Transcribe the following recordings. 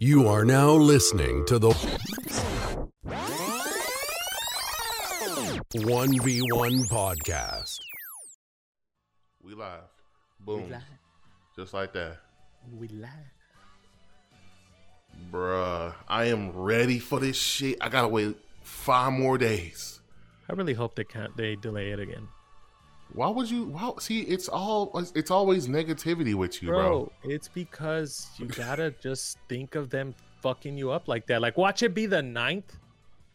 You are now listening to the 1v1 podcast. We live. Boom. We live. Just like that. We live. Bruh, I am ready for this shit. I gotta wait five more days. I really hope they can't. They delay it again, Why would you? Why, see, it's all it's always negativity with you, bro. bro. It's because you gotta just think of them fucking you up like that. Like, watch it be the ninth,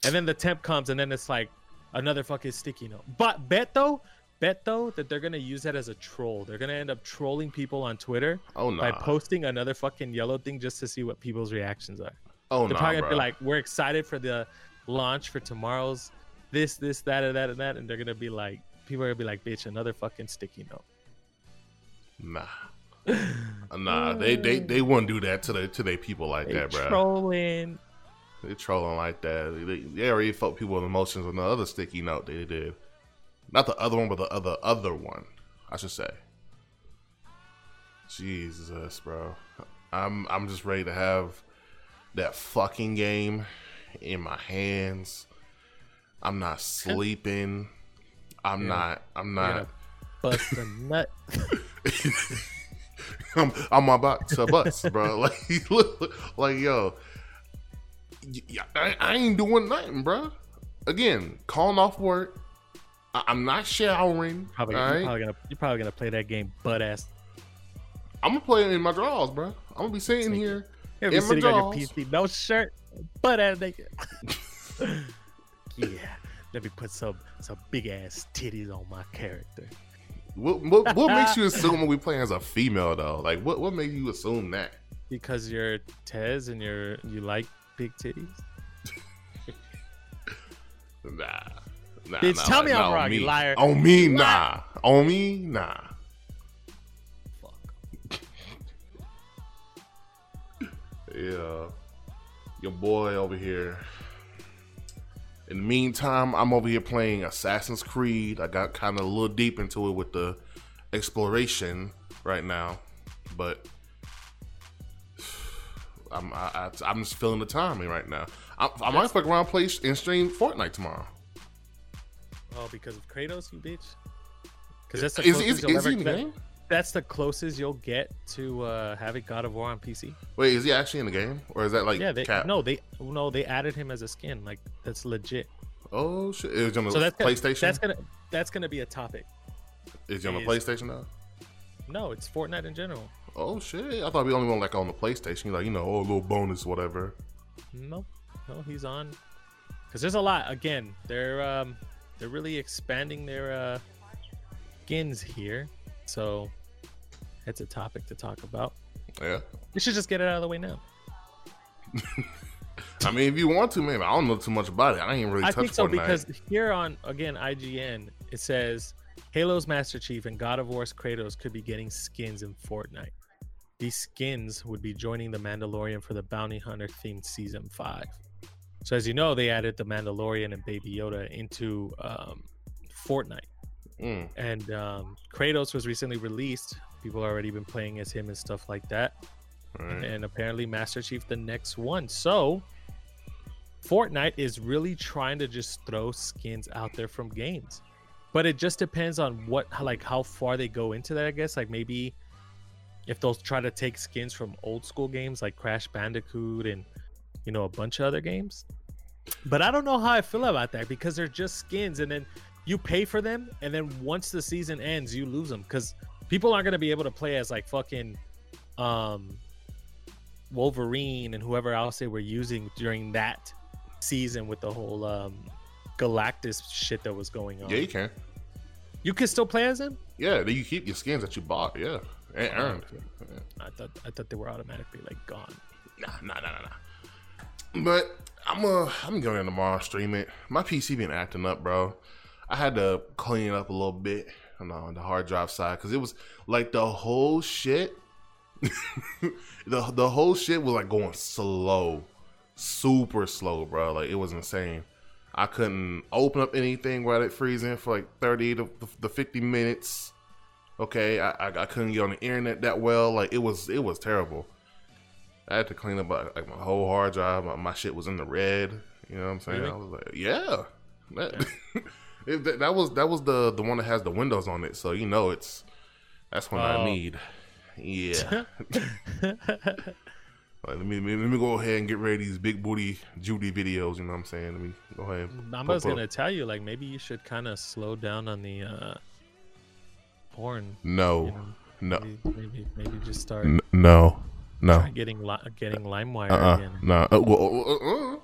and then the temp comes, and then it's like another fucking sticky note. But bet though, bet though that they're gonna use that as a troll. They're gonna end up trolling people on Twitter Oh by posting another fucking yellow thing just to see what people's reactions are. oh They're probably bro. gonna be like, "We're excited for the launch for tomorrow's this, this, that, and that, and that," and they're gonna be like, people are gonna be like, "Bitch, another fucking sticky note." nah, nah. They they they wouldn't do that to the to their people like They that, bro. trolling. They trolling like that. They, they already fucked people with emotions on the other sticky note they did. Not the other one, but the other other one, I should say. Jesus, bro. I'm I'm just ready to have that fucking game in my hands. I'm not sleeping. I'm Yeah. not. I'm You're not. bust a nut. I'm, I'm about to bust, bro. Like, look, like yo, I ain't doing nothing, bro. Again, calling off work. I, I'm not showering. Probably, you're right? probably gonna, you're probably gonna play that game butt ass. I'm gonna play it in my drawers, bro. I'm gonna be sitting here. You're In be my sitting on your drawers. PC, no shirt, butt ass naked. yeah, let me put some some big ass titties on my character. What, what, what makes you assume when we play as a female though? Like, what what makes you assume that? Because you're Tez and you're you like big titties. Nah. Nah, Bitch, nah, tell like, me I'm not on wrong, you me. liar. On me, You nah. On me, nah. Fuck. Yeah. Your boy over here. In the meantime, I'm over here playing Assassin's Creed. I got kind of a little deep into it with the exploration right now, but I'm I, I'm just feeling the timing right now. I, I might fuck around, play and stream Fortnite tomorrow. Oh, because of Kratos, you bitch. Because that's the Is, closest is, is he in the game? That's the closest you'll get to uh, having God of War on PC. Wait, is he actually in the game, or is that like yeah, they cap? no, they no, they added him as a skin. Like that's legit. Oh shit! It was on the So that's gonna, PlayStation. That's gonna that's gonna be a topic. is he on the is- PlayStation now? No, it's Fortnite in general. Oh shit! I thought we only went like on the PlayStation, like you know, oh, a little bonus, whatever. No, no, he's on. Because there's a lot. Again, they're um they're really expanding their uh skins here, so it's a topic to talk about. Yeah. We should just get it out of the way now. I mean, if you want to, man. I don't know too much about it. I ain't really I think so because here on again IGN it says Halo's Master Chief and God of War's Kratos could be getting skins in Fortnite. These skins would be joining the Mandalorian for the Bounty Hunter themed season five. So as you know, they added the Mandalorian and Baby Yoda into um, Fortnite, Mm, and um, Kratos was recently released. People already been playing as him and stuff like that right. and apparently Master Chief the next one. So Fortnite is really trying to just throw skins out there from games. But it just depends on what like how far they go into that, I guess. Like maybe if they'll try to take skins from old school games like Crash Bandicoot and you know a bunch of other games. But I don't know how I feel about that because they're just skins and then you pay for them and then once the season ends you lose them because people aren't going to be able to play as like fucking um Wolverine and whoever else they were using during that season with the whole um Galactus shit that was going on. Yeah, you can. You can still play as him? Yeah, then you keep your skins that you bought. Yeah, and earned. I thought I thought they were automatically like gone. Nah, nah, nah, nah, nah. But I'm uh I'm going in tomorrow stream it. My PC been acting up, bro. I had to clean it up a little bit on the, on the hard drive side because it was like the whole shit. the the whole shit was like going slow, super slow, bro. Like it was insane. I couldn't open up anything without it freezing for like 30 to the 50 minutes. Okay, I, I I couldn't get on the internet that well. Like it was it was terrible. I had to clean up like, my whole hard drive. My, my shit was in the red. You know what I'm saying? Really? I was like, yeah. That, it- that, that was that was the the one that has the windows on it. So you know it's that's what I Oh. need. Yeah. Let me let me go ahead and get ready these big booty Judy videos. You know what I'm saying? Let me go ahead. and I was gonna tell you, like maybe you should kind of slow down on the uh, porn. No, You know, no, maybe, maybe maybe just start N- no, no. try getting li- getting LimeWire Uh-uh, again. no. Uh, well,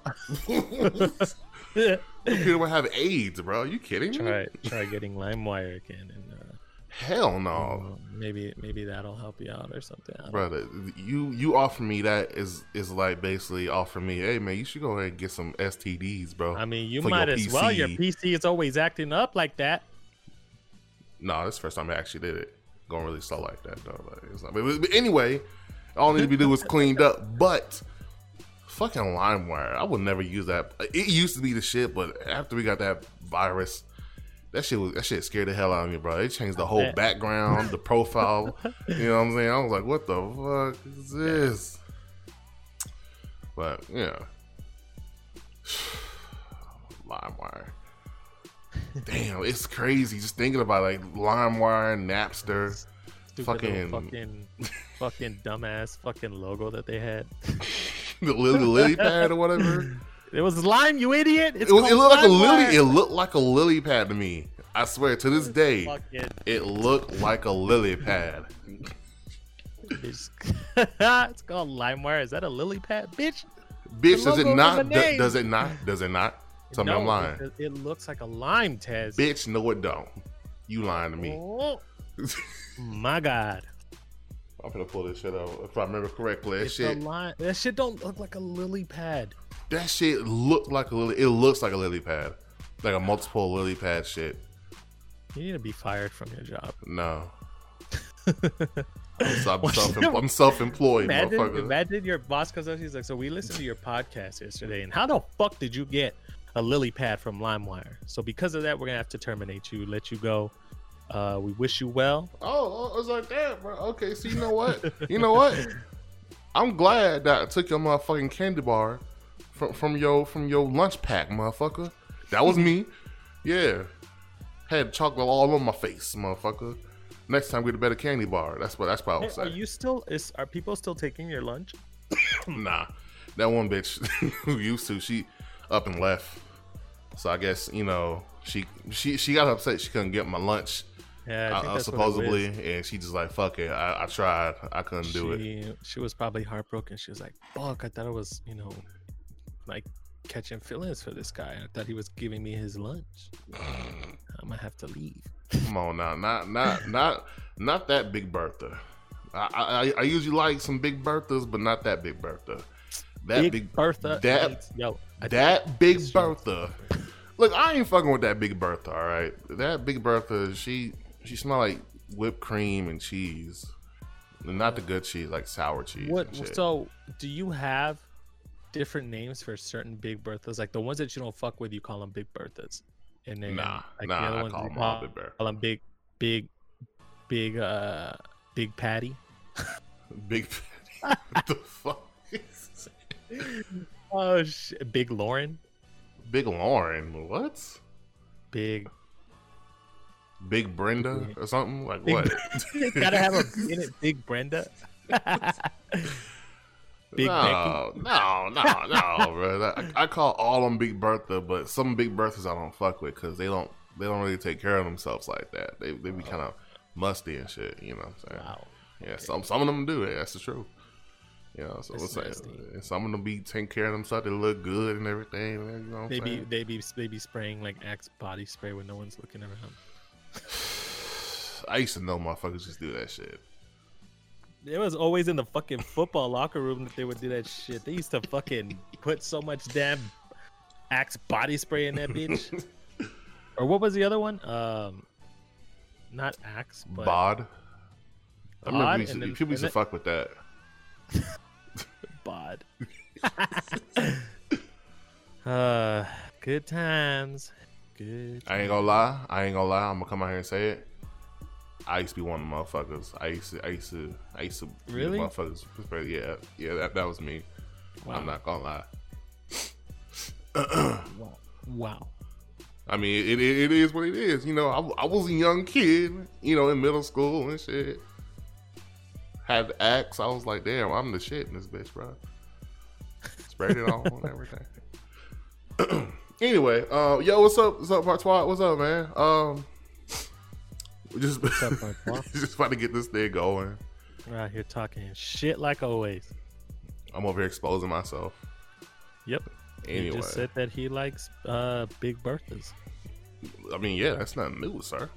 uh, uh, uh. Computer would have AIDS, bro. Are you kidding me? try try getting LimeWire again, and uh, Hell no, maybe maybe that'll help you out or something. Brother. You you offer me that is is like basically offer me, hey man, you should go ahead and get some STDs, bro. I mean, you might as well. Your PC. PC is always acting up like that. No, this first time I actually did it. Going really slow like that though. Like, not, but, but anyway, all I need to be do was cleaned up. But fucking LimeWire, I would never use that. It used to be the shit, but after we got that virus, that shit was that shit scared the hell out of me, bro. They changed the whole background, the profile. you know what I'm saying? I was like, what the fuck is this? But yeah, LimeWire. Damn, it's crazy just thinking about like LimeWire, Napster, Stupid Fucking- fucking fucking dumbass fucking logo that they had. the lily, lily pad or whatever. It was lime, you idiot. It's It, was, it looked like a lily. It looked like a lily pad to me. I swear to this day, Fucking it looked like a lily pad. It's, called LimeWire. Is that a lily pad, bitch? Bitch, does it not? does it not? Does it not? Tell me I'm lying. It, it looks like a lime test. Bitch, no it don't. You lying to me. Oh, my God. I'm gonna pull this shit out if I remember correctly. That It's shit, lime. That shit don't look like a lily pad. that shit looked like a lily. It looks like a lily pad, like a multiple lily pad shit. You need to be fired from your job. No. I'm, self, I'm self-employed, Imagine, motherfucker. imagine your boss comes up. He's like, "So we listened to your podcast yesterday, and how the fuck did you get a lily pad from LimeWire? So because of that, we're gonna have to terminate you, let you go. Uh, we wish you well. Oh, I was like that, bro. Okay, so you know what? You know what? I'm glad that I took your motherfucking candy bar from from your from your lunch pack, motherfucker. That was me. Yeah, had chocolate all on my face, motherfucker. Next time, get a better candy bar. That's what that's what I Hey, would are you still? Is are people still taking your lunch? Nah, that one bitch who used to, she up and left. So I guess you know she she she got upset she couldn't get my lunch Yeah, I uh, think that's what it supposedly, and she just like fuck it. I, I tried, I couldn't do it. She, she was probably heartbroken. She was like, "Fuck! I thought it was, you know, like catching feelings for this guy. I thought he was giving me his lunch. I'm gonna have to leave." Come on now, not not not not that Big Bertha. I, I I usually like some Big Berthas, but not that Big Bertha. That Big, big, Bertha. that- yo, I that Big Bertha. Look, I ain't fucking with that Big Bertha. All right, that Big Bertha, she she smell like whipped cream and cheese, not the good cheese, like sour cheese. What? So, do you have different names for certain Big Berthas? Like the ones that you don't fuck with, you call them Big Berthas, and then Nah, like nah, the other I ones call them all Big Bertha. call them Big, Big, Big, uh, Big Patty. Big what the fuck? Oh, sh- Big Lauren. Big Lauren, what? Big. Big Brenda or something like Big- what? Gotta have a in it. Big Brenda. Big no, no, no, no, bro. I, I call all them Big Bertha, but some Big Berthas I don't fuck with because they don't they don't really take care of themselves like that. They they be kind of musty and shit. You know what I'm saying? Wow. Yeah, some some of them do it. That's the truth. You know, so what's that? Some of them be taking care of themselves. They look good and everything. You know They be saying? they be they be spraying like Axe body spray when no one's looking around. I used to know motherfuckers just do that shit. It was always in the fucking football locker room that they would do that shit. They used to fucking put so much damn Axe body spray in that bitch. or what was the other one? Um, not Axe, but Bod. I remember Bod, used to, then- people used to fuck with that. bod. uh, good times. Good. I ain't gonna lie. I ain't gonna lie. I'm gonna come out here and say it. I used to be one of the motherfuckers. I used to, I used to, I used to Really? motherfuckers. Yeah, yeah, that, that was me. Wow. I'm not gonna lie. Wow. Wow. I mean, it, it, it is what it is. You know, I, I was a young kid, you know, in middle school and shit. Had the axe. I was like, damn, I'm the shit in this bitch, bro. Sprayed it on and everything. anyway, uh, yo, what's up? What's up, Bartois? What's up, man? Um, we just, up, just about to get this thing going. We're out here talking shit like always. I'm over here exposing myself. Yep. He Anyway, just said that he likes uh, Big Berthas. I mean, yeah, that's not new, sir.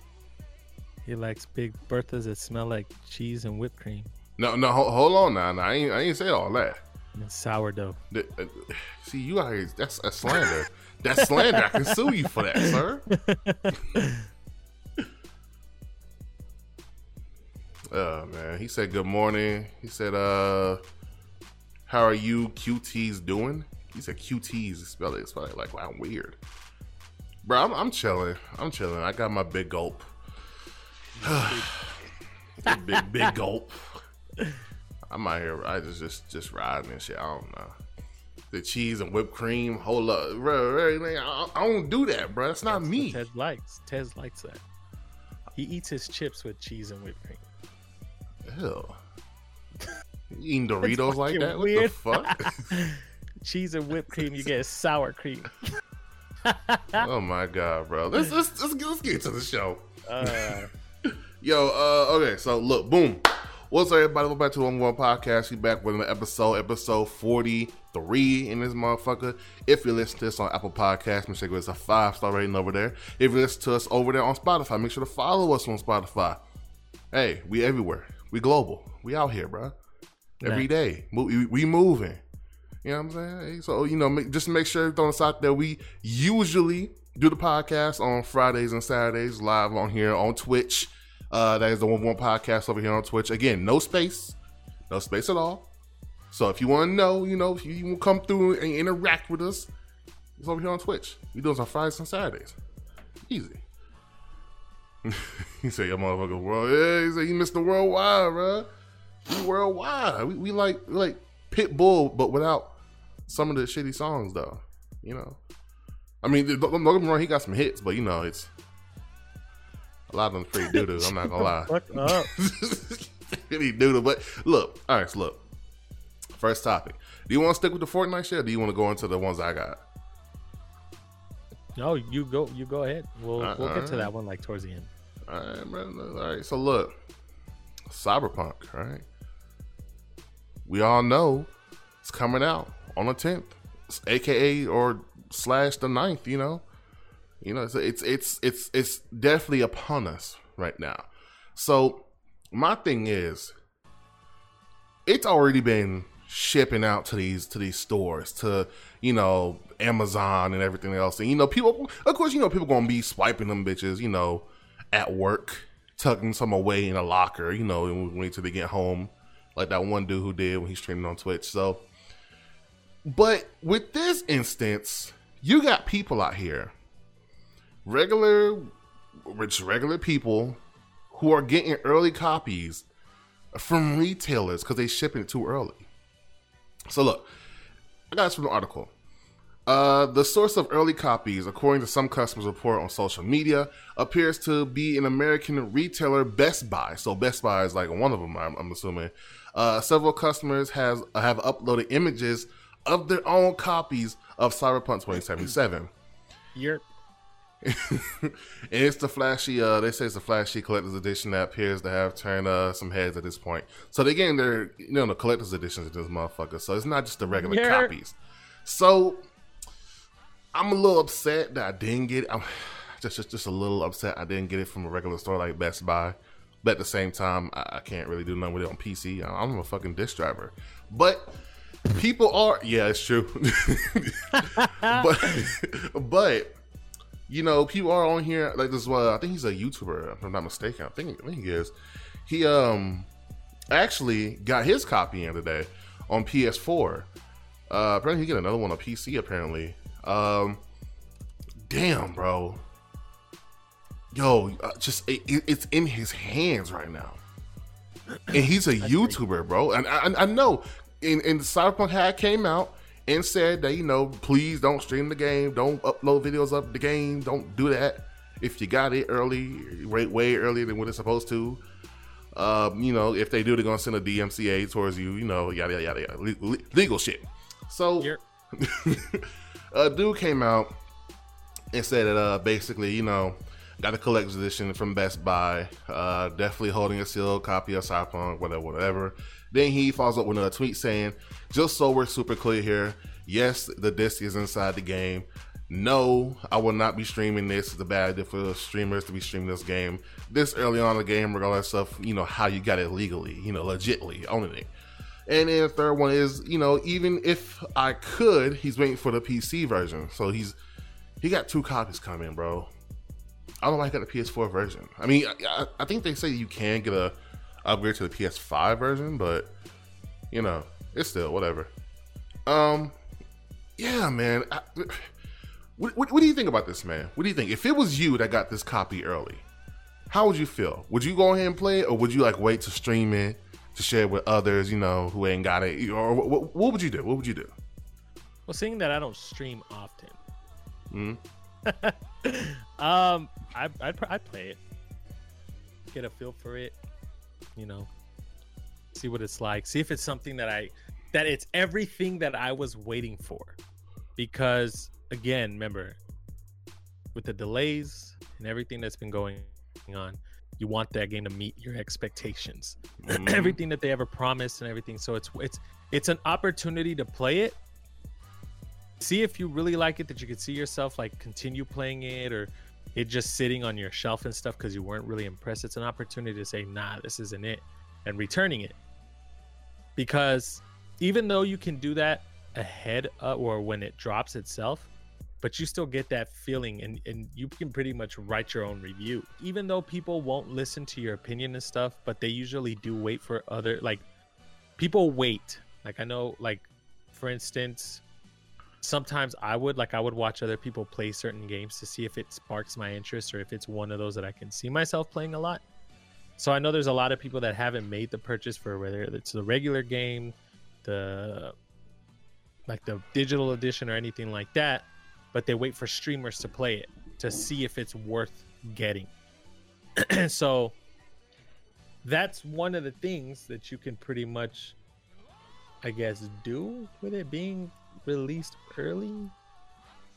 He likes Big Berthas that smell like cheese and whipped cream No, no, ho- hold on now. now I ain't, I ain't say all that. and sourdough. Th- uh, See, you guys, that's a slander. That's slander. I can sue you for that, sir. Oh man, he said good morning. He said, "Uh, how are you, QTs doing?" He said QTs. Spell it. Spell it like wow, weird. Bro, I'm, I'm chilling. I'm chilling. I got my big gulp. big big gulp. I'm out here. I just just just riding and shit. I don't know. The cheese and whipped cream. Hold up, I, I don't do that, bro. That's not That's me. Ted likes. Ted likes that. He eats his chips with cheese and whipped cream. Ew. Eating Doritos like that? What the fuck? Cheese and whipped cream, you get sour cream. oh my god, bro. Let's let's let's get, let's get to the show. Uh, Yo, uh, okay, so look, boom. What's up, everybody? Welcome back to the One One Podcast. We back with an episode, episode forty three in this motherfucker. If you listen to us on Apple Podcasts, make sure you give us a five star rating over there. If you listen to us over there on Spotify, make sure to follow us on Spotify. Hey, we everywhere. We global. We out here, bro. Every day, we, we moving. You know what I'm saying? So you know, make, just make sure throwing us out there. We usually do the podcast on Fridays and Saturdays live on here on Twitch. Uh, that is the one one podcast over here on Twitch. Again, no space, no space at all. So if you want to know, you know, if you, you come through and interact with us, it's over here on Twitch. We do this on Fridays and Saturdays. Easy. he said, "Your motherfucker world." Yeah, he said, "You missed the worldwide, bro. We worldwide. We, we like we like Pitbull, but without some of the shitty songs, though. You know. I mean, don't get me wrong. He got some hits, but you know, it's a lot of them pretty doo doo. I'm not gonna lie. fuck up. pretty doo doo. But look, all right. So look, first topic. Do you want to stick with the Fortnite shit, or do you want to go into the ones I got? No, you go. You go ahead. We'll Uh, we'll get to that one like towards the end. All right, man. All right. So look, Cyberpunk. Right. We all know it's coming out on the tenth, aka or slash the 9th, You know, you know, it's it's it's it's it's definitely upon us right now. So my thing is, it's already been shipping out to these to these stores to you know Amazon and everything else, and you know people. Of course, you know people gonna be swiping them bitches. You know, at work, tucking some away in a locker. You know, and wait till they get home, like that one dude who did when he's streaming on Twitch. So, but with this instance, you got people out here, regular, rich regular people, who are getting early copies from retailers because they shipping it too early. So look, I got this from an article. Uh, the source of early copies, according to some customers' report on social media, appears to be an American retailer, Best Buy. So Best Buy is like one of them, I'm, I'm assuming. Uh, several customers has have uploaded images of their own copies of Cyberpunk 2077. You're it's the flashy. Uh, they say it's the flashy collector's edition that appears to have turned uh, some heads at this point. So they're getting their, you know, the collector's editions of this motherfucker. So it's not just the regular Yeah. copies. So I'm a little upset that I didn't get it. I'm just, just just a little upset I didn't get it from a regular store like Best Buy. But at the same time, I, I can't really do nothing with it on PC. I'm a fucking disc driver. But people are, yeah, it's true. but but you know, people are on here like this. Well, I think he's a YouTuber, if I'm not mistaken. I think, I think he is. He um actually got his copy in today on PS4. Uh, apparently, he get another one on PC. Apparently, um, damn, bro. yo, uh, just it, it- it's in his hands right now, and he's a YouTuber, bro. And I, I know, in in Cyberpunk had came out and said that you know, please don't stream the game, don't upload videos of the game, don't do that. If you got it early, way way earlier than what it's supposed to, um, you know, if they do, they're gonna send a DMCA towards you, you know, yada yada yada, le- le- legal shit. So a dude came out and said that uh, basically, you know, got a collector's edition from Best Buy, uh, definitely holding a sealed copy of Cyberpunk, whatever, whatever. Then he follows up with another tweet saying, "Just so we're super clear here, yes, the disc is inside the game." No, I will not be streaming this. It's a bad idea for streamers to be streaming this game this early on in the game, regardless of you know how you got it legally, you know, legitly owning it. And then the third one is, you know, even if I could, he's waiting for the PC version. So he's he got two copies coming, bro. I don't like got the PS4 version. I mean, I, I think they say you can get a upgrade to the PS5 version, but you know, it's still whatever. Um, yeah, man. I, what, what, what do you think about this, man? What do you think? If it was you that got this copy early, how would you feel? Would you go ahead and play it, or would you like wait to stream it to share it with others, you know, who ain't got it? Or what, what, would you do? What would you do? well, seeing that I don't stream often, Mhm. um, I I'd, I'd play it, get a feel for it, you know, see what it's like, see if it's something that I that it's everything that I was waiting for, because again, remember, with the delays and everything that's been going on, you want that game to meet your expectations, Mhm. everything that they ever promised and everything. So it's it's it's an opportunity to play it see if you really like it that you could see yourself like continue playing it or it just sitting on your shelf and stuff because you weren't really impressed. It's an opportunity to say nah this isn't it and returning it. Because even though you can do that ahead of, or when it drops itself but you still get that feeling and, and you can pretty much write your own review. Even though people won't listen to your opinion and stuff but they usually do wait for other like people wait. Like i know like for instance sometimes I would like I would watch other people play certain games to see if it sparks my interest or if it's one of those that I can see myself playing a lot. So I know there's a lot of people that haven't made the purchase for whether it's the regular game, the like the digital edition or anything like that, but they wait for streamers to play it to see if it's worth getting. so that's one of the things that you can pretty much I guess do with it being released early?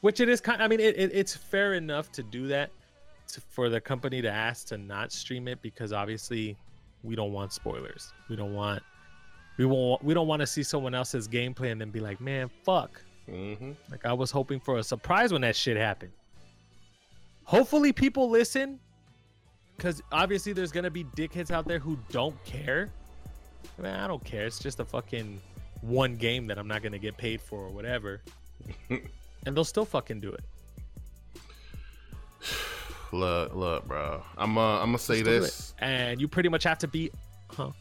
Which it is kind i mean it, it, it's fair enough to do that to, for the company to ask to not stream it because obviously we don't want spoilers. We don't want we won't we don't want to see someone else's gameplay and then be like man fuck. Mm-hmm. like i was hoping for a surprise when that shit happened. Hopefully people listen because obviously there's gonna be dickheads out there who don't care. Man i don't care. It's just a fucking one game that i'm not gonna get paid for or whatever and they'll still fucking do it Look, look, bro. I'm uh, I'm gonna say do this. and you pretty much have to be huh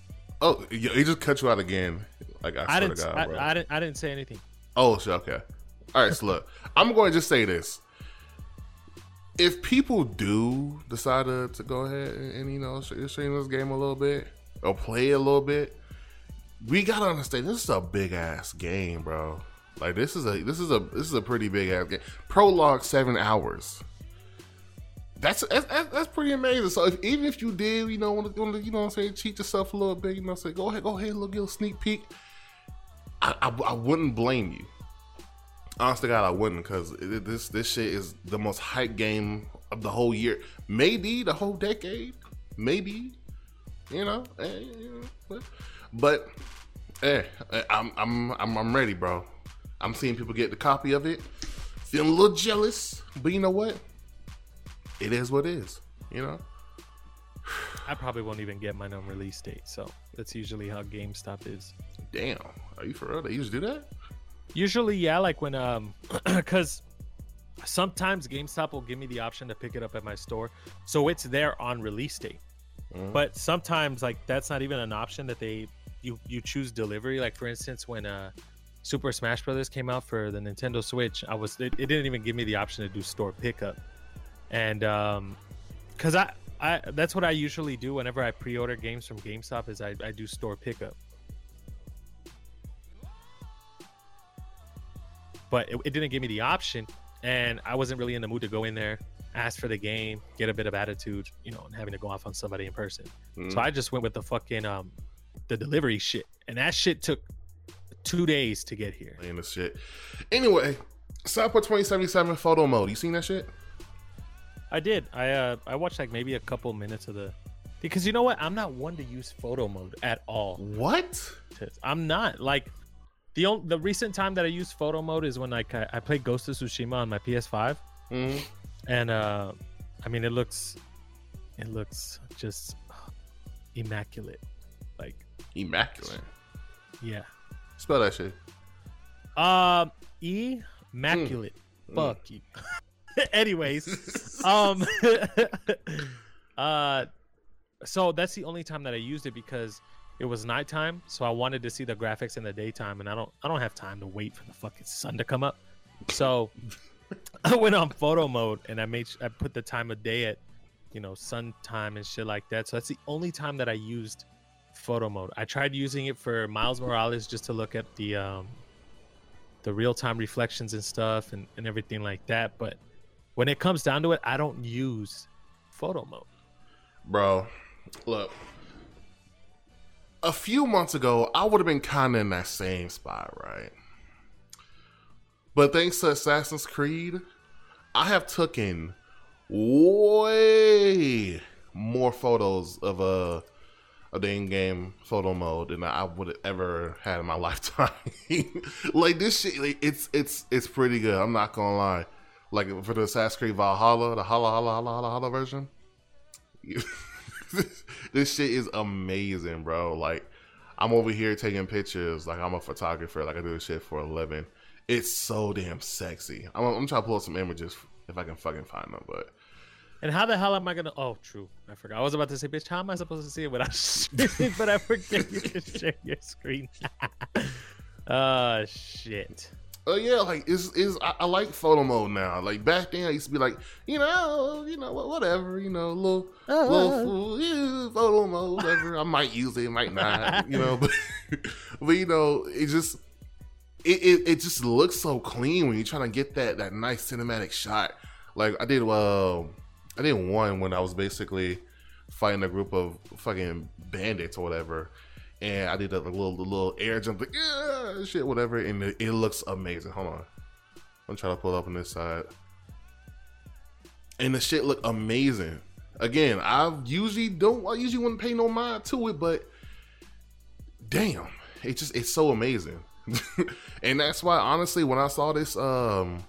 Oh, he he just cut you out again. Like I, i swear didn't to God, I. I didn't i didn't say anything Oh, shit, okay. All right, so look, I'm going to just say this. If people do decide to, to go ahead and, and, you know stream this game a little bit or play a little bit, we gotta understand this is a big ass game, bro. Like this is a this is a this is a pretty big ass game. Prologue seven hours. That's that's, that's pretty amazing. So if, even if you did, you know, want to, you know, what I'm saying, cheat yourself a little bit, you know, say go ahead, go ahead, look, a sneak peek. I, I, I wouldn't blame you. Honest to God, I wouldn't because this this shit is the most hype game of the whole year, maybe the whole decade, maybe. You know, eh, you know, but, eh, eh, I'm I'm I'm I'm ready, bro. I'm seeing people get the copy of it, feeling a little jealous, but you know what? It is what it is. You know. i probably won't even get mine on release date so that's usually how gamestop is Damn, are you for real? They used to do that? Usually, yeah, like when um, because sometimes GameStop will give me the option to pick it up at my store, so it's there on release date. Mhm. But sometimes, like that's not even an option that they you you choose delivery. Like for instance, when uh Super Smash Brothers came out for the Nintendo Switch, I was it, it didn't even give me the option to do store pickup, and um, because I, I that's what I usually do whenever I pre-order games from GameStop is I, I do store pickup. But it, it didn't give me the option, and I wasn't really in the mood to go in there, ask for the game, get a bit of attitude, you know, and having to go off on somebody in person. Mm. So I just went with the fucking um the delivery shit, and that shit took two days to get here. Playing this shit. Anyway, Cyberpunk 2077 photo mode. You seen that shit? I did. I uh I watched like maybe a couple minutes of the because you know what? I'm not one to use photo mode at all. What? I'm not like the only the recent time that I used photo mode is when like I, I played Ghost of Tsushima on my PS5, Mm. and uh I mean it looks it looks just immaculate. Immaculate. yeah. Spell that shit. Um, E immaculate. Mm. Fuck you. Anyways, um, uh, so that's the only time that I used it because it was nighttime. So I wanted to see the graphics in the daytime, and I don't, I don't have time to wait for the fucking sun to come up. So I went on photo mode and I made, I put the time of day at, you know, sun time and shit like that. So that's the only time that I used photo mode. I tried using it for Miles Morales just to look at the um the real time reflections and stuff and, and everything like that. But when it comes down to it, I don't use photo mode. Bro, look. A few months ago, I would have been kind of in that same spot, right? But thanks to Assassin's Creed, I have taken way more photos of a of the in-game photo mode than I would have ever had in my lifetime. like this shit, like, it's it's it's pretty good. I'm not gonna lie. Like for the Assassin's Creed Valhalla, the Holla Holla Holla Holla Holla version, this shit is amazing, bro. Like I'm over here taking pictures. Like I'm a photographer. Like I do this shit for a living. It's so damn sexy. I'm, I'm trying to pull up some images if I can fucking find them, but. And how the hell am I gonna? Oh, true. I forgot. I was about to say, bitch. How am I supposed to see it without but I forget you can share your screen. oh shit. Oh yeah, like it's is I, I like photo mode now. Like back then, I used to be like, you know, you know, whatever, you know, little uh, uh. little fool, yeah, photo mode, whatever. I might use it, might not, you know, but but you know, it just it, it it just looks so clean when you're trying to get that that nice cinematic shot. Like I did, uh, I did one when I was basically fighting a group of fucking bandits or whatever, and I did a little little air jump, like yeah, shit, whatever, and it, it looks amazing. Hold on, I'm trying to pull up on this side, and the shit look amazing. Again, I usually don't, I usually wouldn't pay no mind to it, but damn, it just it's so amazing, and that's why honestly, when I saw this, um,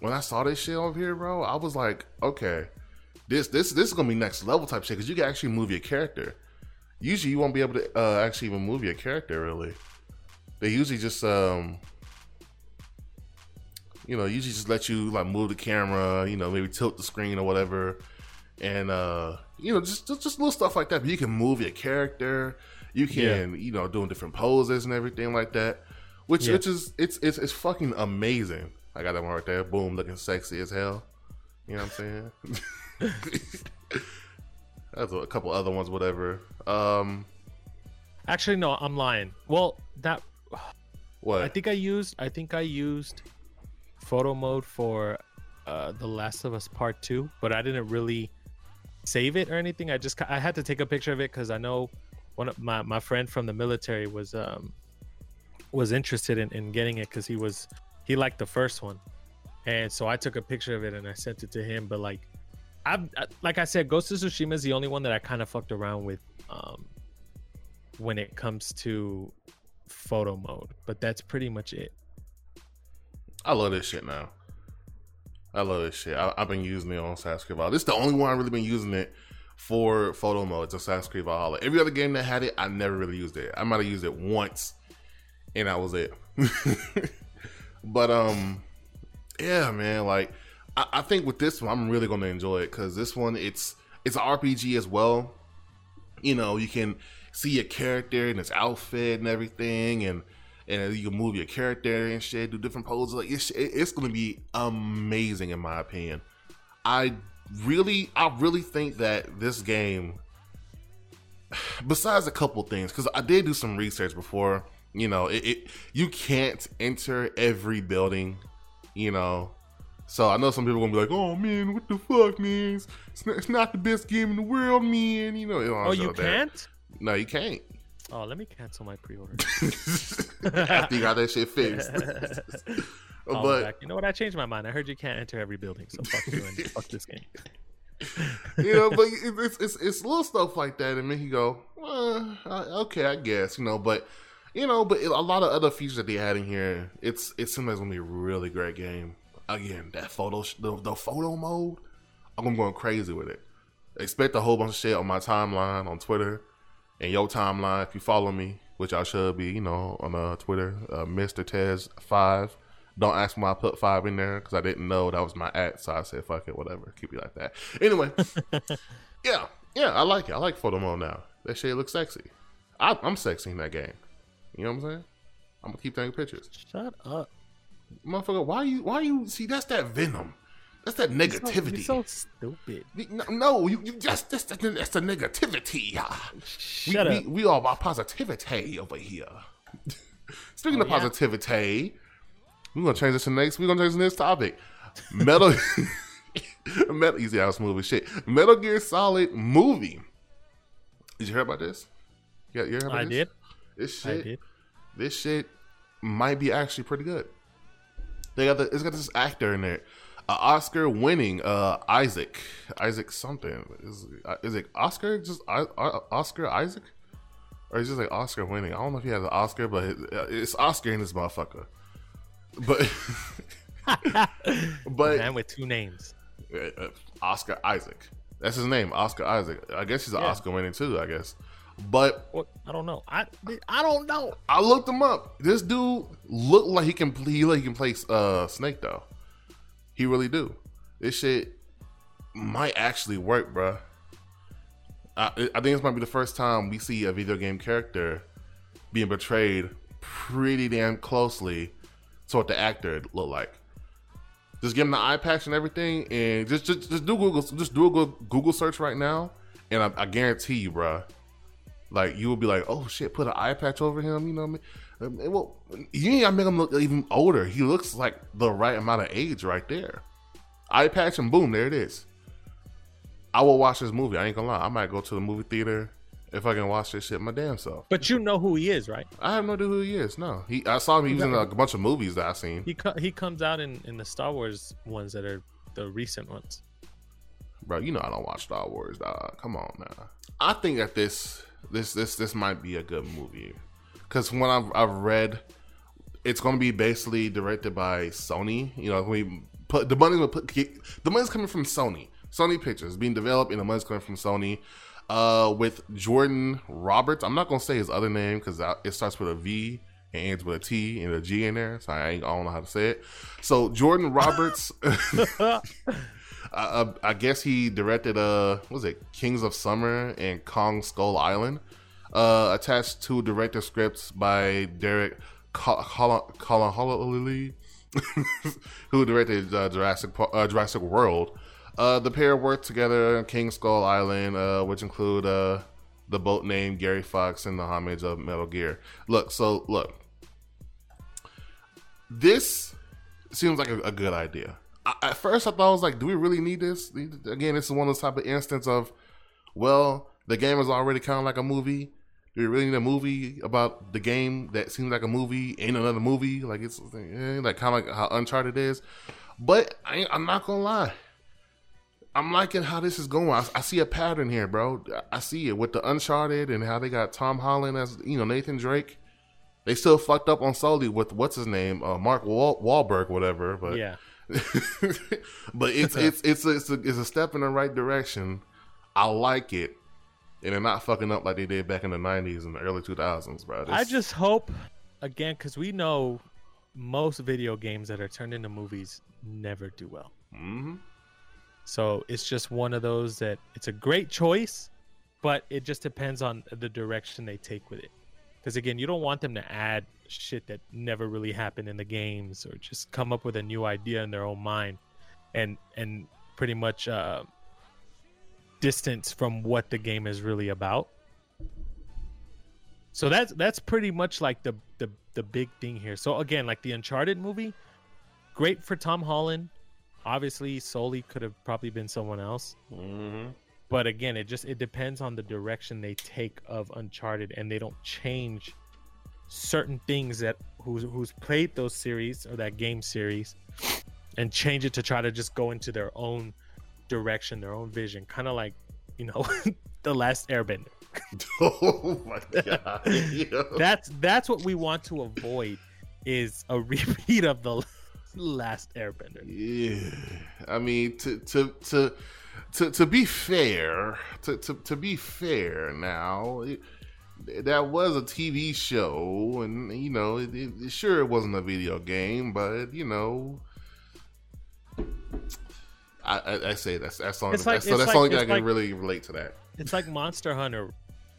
when I saw this shit over here, bro, I was like, okay, this this this is gonna be next level type shit because you can actually move your character. Usually, you won't be able to uh, actually even move your character. Really, they usually just um, you know, usually just let you like move the camera, you know, maybe tilt the screen or whatever, and uh, you know, just just, just little stuff like that. But you can move your character. You can, you know, doing different poses and everything like that, which Yeah. which is it's it's it's fucking amazing. I got that one right there. Boom, looking sexy as hell. You know what I'm saying? That's a couple other ones, whatever. Um, Actually, no, I'm lying. Well, that what? I think I used. I think I used photo mode for uh, The Last of Us Part Two, but I didn't really save it or anything. I just I had to take a picture of it because I know one of my my friend from the military was um was interested in, in getting it because he was he liked the first one, and so I took a picture of it and I sent it to him. But like, I've like I said, Ghost of Tsushima is the only one that I kind of fucked around with um when it comes to photo mode, but that's pretty much it. I love this shit now. I love this shit. I, I've been using it on Valhalla. This is the only one I've really been using it for photo mode. It's Assassin's Creed Valhalla. Every other game that had it, I never really used it. I might have used it once, and that was it. but um, yeah, man. Like, I, I think with this one, I'm really gonna enjoy it because this one, it's it's an RPG as well. You know, you can see your character and his outfit and everything, and and you can move your character and shit, do different poses. Like it's, it's gonna be amazing in my opinion. I really, I really think that this game, besides a couple things, because I did do some research before. You know, it, it you can't enter every building. You know, so I know some people gonna be like, "Oh man, what the fuck, man? It's not, it's not the best game in the world, man." You know, oh, you can't. No, you can't. Oh, let me cancel my pre-order. After you got that shit fixed. Oh, but back. you know what? I changed my mind. I heard you can't enter every building, so fuck you and fuck this game. you know, but it's, it's it's little stuff like that, and then you go, well, okay, I guess, you know, but you know, but a lot of other features that they had in here, it's it seems like it's gonna be a really great game. Again, that photo, the, the photo mode, I'm going crazy with it. Expect a whole bunch of shit on my timeline on Twitter and your timeline if you follow me, which I should be, you know, on uh, Twitter, uh, Mr. Tez five. Don't ask me why I put five in there because I didn't know that was my at, so I said fuck it, whatever, keep it like that. Anyway, yeah, yeah, I like it. I like photo mode now. That shit looks sexy. I, am sexy in that game. You know what I'm saying? I'm gonna keep taking pictures. Shut up, motherfucker. Why you? Why you? See, that's that venom. That's that negativity. You're so, you're so stupid. No, no, you, you just that's, that's, that's the negativity. Ah. Shut we, up. We, we all about positivity over here. Speaking oh, of yeah? positivity, we're gonna change this to next. We're gonna change next topic. Metal, Metal Easy House movie shit. Metal Gear Solid movie. Did you hear about this? Yeah, you heard about I this? did. This shit. This shit might be actually pretty good. They got the, it's got this actor in there, uh, Oscar winning uh, Isaac Isaac something is uh, is it Oscar just Oscar Isaac or is just like Oscar winning? I don't know if he has an Oscar, but uh, it's Oscar in this motherfucker. But but man with two names, uh, Oscar Isaac. That's his name, Oscar Isaac. I guess he's an yeah. Oscar winning too. I guess. But well, I don't know. I I don't know. I looked him up. This dude looked like he can he like he can play uh, Snake though. He really do. This shit might actually work, bro. I, I think this might be the first time we see a video game character being portrayed pretty damn closely to what the actor looked like. Just give him the eye patch and everything, and just just just do Google just do a Google search right now, and I, I guarantee you, bro, like you will be like, oh shit, put an eye patch over him. You know what I mean? Um, well, you ain't gotta make him look even older. He looks like the right amount of age right there. Eye patch and boom, there it is. I will watch this movie. I ain't gonna lie. I might go to the movie theater if I can watch this shit my damn self. But you know who he is, right? I have no idea who he is. No, he. I saw him. He was in a bunch of movies that I seen. He co- he comes out in in the Star Wars ones that are the recent ones. Bro, you know I don't watch Star Wars, dog. Come on now. I think that this this this this might be a good movie because when I've, I've read, it's going to be basically directed by Sony. You know, we put the money put the money's coming from Sony. Sony Pictures being developed, and the money's coming from Sony. Uh, with Jordan Roberts, I'm not gonna say his other name because it starts with a V and ends with a T and a G in there, so I, ain't, I don't know how to say it. So Jordan Roberts. I, I, guess he directed uh was it Kings of Summer and Kong Skull Island. Uh, attached to director scripts by Derek Connolly, who directed uh, Jurassic uh, Jurassic World. Uh, the pair worked together on King Skull Island, uh, which include uh, the boat named Gray Fox and the homage of Metal Gear. Look, so look, this seems like a, a good idea at first I thought I was like, do we really need this? Again, this is one of those type of instance of, well, the game is already kind of like a movie. Do we really need a movie about the game that seems like a movie in another movie? Like it's eh, like kind of like how Uncharted is. But I, am not gonna lie, I'm liking how this is going. I, I, see a pattern here, bro. I see it with the Uncharted and how they got Tom Holland as you know Nathan Drake. They still fucked up on Sully with what's his name, uh, Mark Wahl- Wahlberg, whatever. But yeah but it's it's it's a, it's a, it's a step in the right direction. I like it, and they're not fucking up like they did back in the '90s and the early 2000s, bro. This... I just hope again because we know most video games that are turned into movies never do well. Mm-hmm. So it's just one of those that it's a great choice, but it just depends on the direction they take with it. Because again, you don't want them to add shit that never really happened in the games or just come up with a new idea in their own mind and and pretty much uh, distance from what the game is really about. So that's that's pretty much like the the the big thing here. So again, like the Uncharted movie, great for Tom Holland. Obviously, Sully could have probably been someone else. Mm-hmm. But again, it just it depends on the direction they take of Uncharted, and they don't change certain things that who's who's played those series or that game series, and change it to try to just go into their own direction, their own vision, kind of like you know the last Airbender. oh my god! That's that's what we want to avoid is a repeat of the last Airbender. Yeah, I mean to to to to to be fair, to to, to be fair now. It, that was a TV show, and you know, it, it, sure it wasn't a video game, but you know, I, I, I say that's that's only like- that's, so that's like- only I can like- really relate to that. It's like Monster Hunter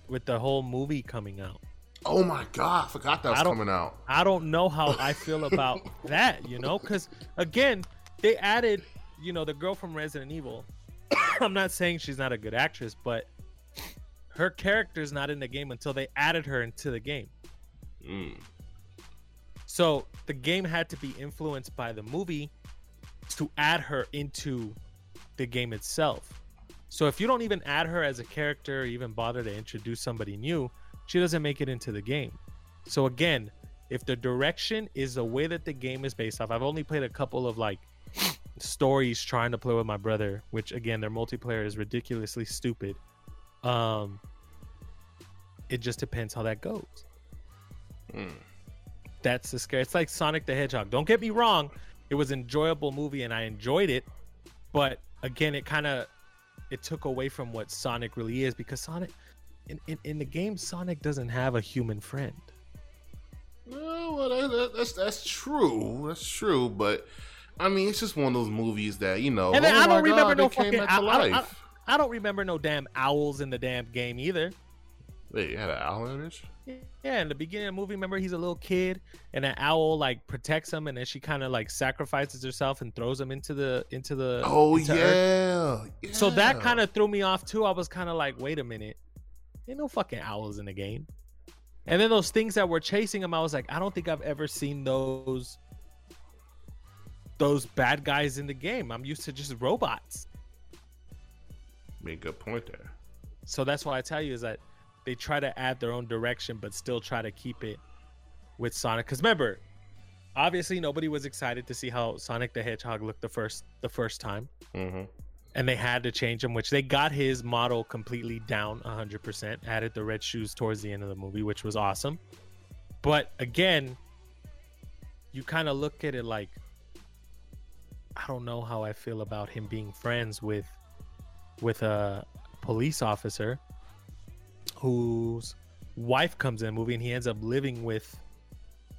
with the whole movie coming out. Oh my god, I forgot that was coming out. I don't know how I feel about that, you know, because again, they added, you know, the girl from Resident Evil. I'm not saying she's not a good actress, but her character's not in the game until they added her into the game. Mm. So the game had to be influenced by the movie to add her into the game itself. So if you don't even add her as a character, or even bother to introduce somebody new, she doesn't make it into the game. So again, if the direction is the way that the game is based off, I've only played a couple of like stories trying to play with my brother, which again their multiplayer is ridiculously stupid. Um it just depends how that goes. Mm. That's the scare. It's like Sonic the Hedgehog. Don't get me wrong, it was an enjoyable movie and I enjoyed it, but again, it kind of it took away from what Sonic really is because Sonic in, in, in the game Sonic doesn't have a human friend. No, well, that, that, that's that's true. That's true, but I mean, it's just one of those movies that you know. And then oh I don't remember God, no fucking back to owl- I don't- I- I don't remember no damn owls in the damn game either. Wait, you had an owl in it? Yeah, in the beginning of the movie, remember he's a little kid and an owl like protects him and then she kind of like sacrifices herself and throws him into the into the Oh into Earth. yeah. So that kind of threw me off too. I was kind of like, wait a minute, ain't no fucking owls in the game. And then those things that were chasing him, I was like, I don't think I've ever seen those those bad guys in the game. I'm used to just robots. made a good point there. So that's why I tell you is that they try to add their own direction, but still try to keep it with Sonic. Because remember, obviously nobody was excited to see how Sonic the Hedgehog looked the first the first time. hmm and they had to change him, which they got his model completely down 100%. Added the red shoes towards the end of the movie, which was awesome. But again, you kind of look at it like, I don't know how I feel about him being friends with with a police officer whose wife comes in the movie and he ends up living with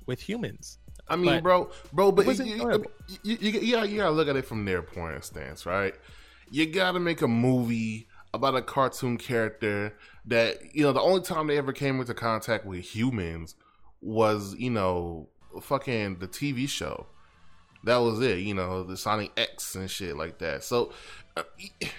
with humans. I mean, But bro, bro, but you, you, you, you you gotta look at it from their point of stance, right? You gotta make a movie about a cartoon character that you know the only time they ever came into contact with humans was you know fucking the TV show. That was it, you know, the Sonic X and shit like that. So, uh,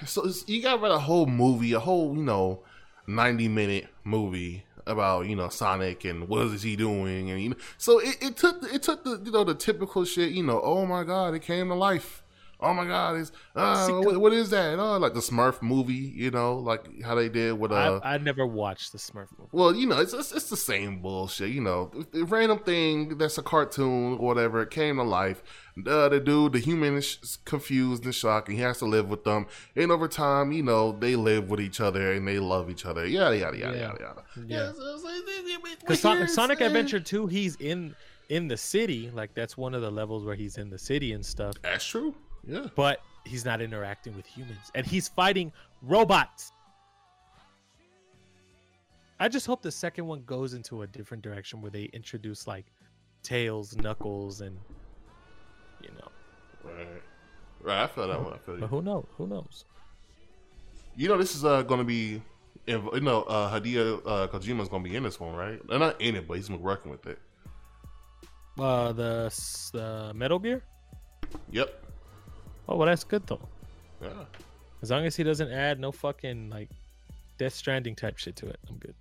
so you got write a whole movie, a whole you know, ninety minute movie about you know Sonic and what is he doing, and you know, so it, it took it took the you know the typical shit, you know, oh my god, it came to life. Oh my god, it's uh, what, what is that? Oh, like the Smurf movie, you know, like how they did with uh, I, I never watched the Smurf movie. well, you know, it's, it's it's the same bullshit. You know, random thing that's a cartoon whatever it came to life. Uh, the dude, the human is confused and shocked, and he has to live with them. And over time, you know, they live with each other and they love each other. Yada yada yada Yeah. yada yada. Yeah. so- Because Sonic. Adventure 2, he's in in the city. Like that's one of the levels where he's in the city and stuff. That's true. Yeah. But he's not interacting with humans, and he's fighting robots. I just hope the second one goes into a different direction where they introduce like Tails, Knuckles, and you know. Right. Right. I feel that one. I feel But you. who knows? Who knows? You know, this is uh, going to be. You know, uh, Hideo uh, Kojima's going to be in this one, right? They're not in it, but he's been working with it. Uh, the the Metal Gear. Yep. Oh well, that's good though. Yeah. As long as he doesn't add no fucking like Death Stranding type shit to it, I'm good.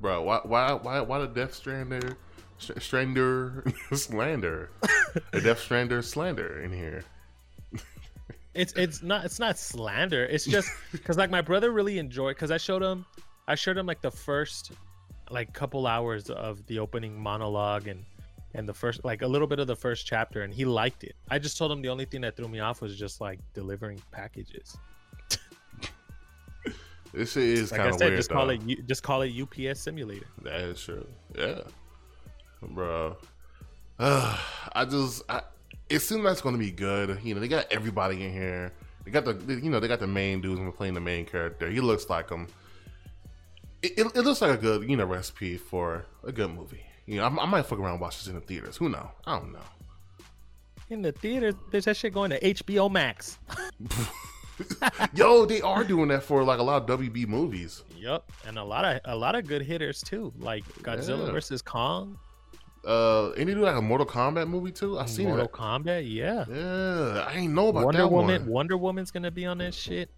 Bro, why why why why the Death Strander Strander slander? a Death Strander slander in here. It's it's not it's not slander. It's just because like my brother really enjoyed because I showed him I showed him like the first like couple hours of the opening monologue and and the first like a little bit of the first chapter and he liked it. I just told him the only thing that threw me off was just like delivering packages. This is Like I kind of said, weird. just call it just call it UPS simulator. That is true. Yeah, bro. Uh, I just, I, it seems like it's gonna be good. You know, they got everybody in here. They got the, you know, they got the main dudes are playing the main character. He looks like him. It, it, it looks like a good, you know, recipe for a good movie. You know, I, I might fuck around and watch this in the theaters. Who know? I don't know. In the theaters, there's that shit going to HBO Max. Yo, they are doing that for like a lot of WB movies. Yup, and a lot of a lot of good hitters too, like Godzilla Yeah. versus Kong, Uh, they do like a Mortal Kombat movie too. I seen Mortal that. Kombat. Yeah, Yeah, I ain't know about Wonder that Woman. one. Wonder Woman's gonna be on that shit.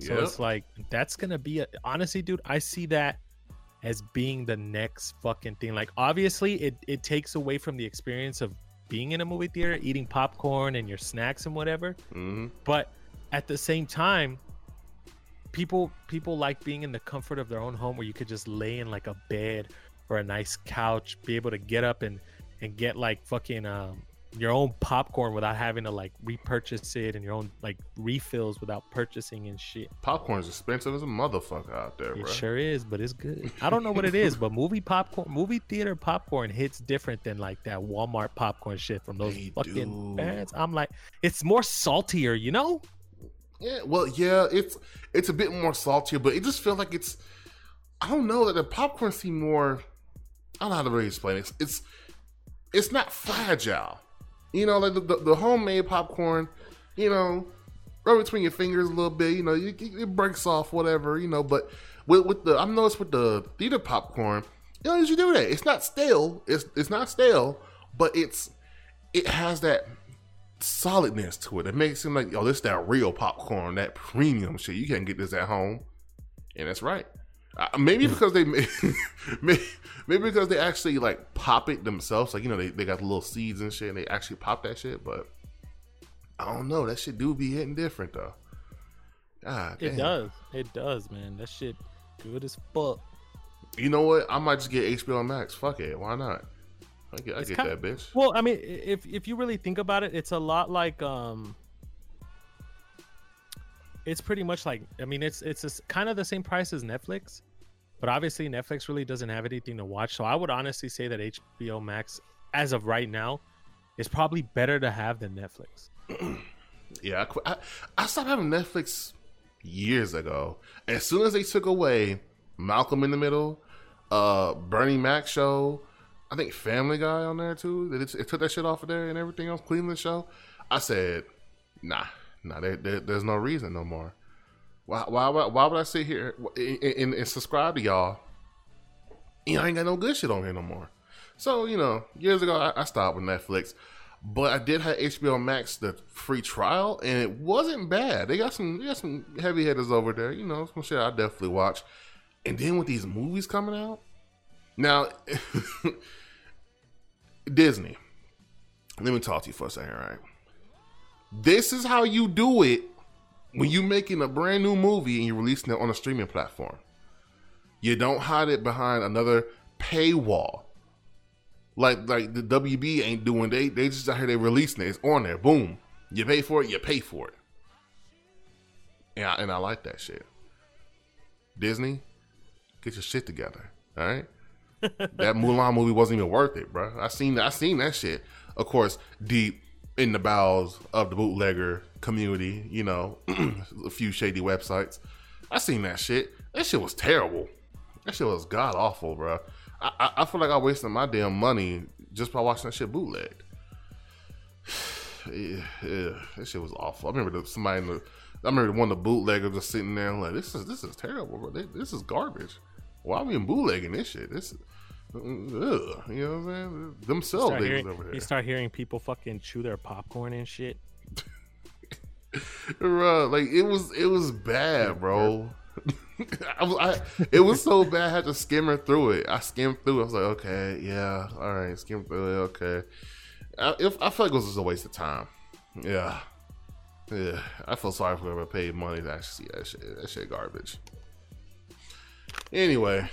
So Yep. it's like that's gonna be a, honestly, dude. I see that as being the next fucking thing. Like obviously, it it takes away from the experience of being in a movie theater, eating popcorn and your snacks and whatever. hmm But at the same time, people people like being in the comfort of their own home where you could just lay in like a bed or a nice couch, be able to get up and and get like fucking um your own popcorn without having to like repurchase it and your own like refills without purchasing and shit. Popcorn's expensive as a motherfucker out there, It bro. sure is, but it's good. I don't know what it is, but movie popcorn, movie theater popcorn hits different than like that Walmart popcorn shit from those They fucking bands. I'm like, it's more saltier, you know? Yeah, well, yeah, it's it's a bit more saltier, but it just feels like it's I don't know that the popcorn seem more. I don't know how to really explain it. It's it's, it's not fragile, you know, like the, the, the homemade popcorn, you know, rub between your fingers a little bit, you know, it breaks off, whatever, you know. But with, with the I've noticed with the theater popcorn, you know, as you do that. It's not stale. It's it's not stale, but it's it has that solidness to it. It makes it seem like, oh, this that real popcorn, that premium shit. You can't get this at home, and that's right. Uh, maybe because they, maybe, maybe because they actually like pop it themselves. Like you know, they, they got the little seeds and shit, and they actually pop that shit. But I don't know. That shit do be hitting different though. God, It damn. does. It does, man. That shit good as fuck. You know what? I might just get HBO Max. Fuck it. Why not? I get, I get kind- that bitch. Well, I mean, if if you really think about it, it's a lot like um it's pretty much like I mean, it's it's a kind of the same price as Netflix, but obviously Netflix really doesn't have anything to watch. So I would honestly say that HBO Max as of right now is probably better to have than Netflix. Yeah, I, I, stopped having Netflix years ago. As soon as they took away Malcolm in the Middle, uh, Bernie Mac show, I think Family Guy on there too. They, they took that shit off of there and everything else. Cleveland show. I said, nah, nah. There, there, there's no reason no more. Why, why, why, why would I sit here and, and, and subscribe to y'all? You know, I ain't got no good shit on here no more. So you know, years ago I, I stopped with Netflix. But I did have HBO Max the free trial, and it wasn't bad. They got some, they got some heavy hitters over there. You know, some shit I definitely watch. And then with these movies coming out, now Disney. Let me talk to you for a second, right? This is how you do it when you're making a brand new movie and you're releasing it on a streaming platform. You don't hide it behind another paywall like like the WB ain't doing. They they just out here they releasing it. It's on there. Boom. You pay for it. You pay for it. And I, and I like that shit. Disney, get your shit together. All right. that Mulan movie wasn't even worth it, bro. I seen I seen that shit. Of course, deep in the bowels of the bootlegger community. You know, a few shady websites. I seen that shit. That shit was terrible. That shit was god awful, bro. I, I, I feel like I wasted my damn money just by watching that shit bootlegged. yeah, yeah, that shit was awful. I remember the, somebody in the, I remember one of the bootleggers just sitting there like, this is this is terrible, bro. This is garbage. Why are we bootlegging this shit? This, ugh, you know what I'm saying? Themselves Start niggas hearing, over there. you start hearing people fucking chew their popcorn and shit. bro, like it was it was bad, bro. I, I, it was so bad. I had to skimmer through it. I skimmed through. it. I was like, okay, yeah, all right, skim through it. Okay. I, if, I feel like it was just a waste of time. Yeah, yeah. I feel sorry for whoever paid money to actually see that shit. That shit garbage. Anyway,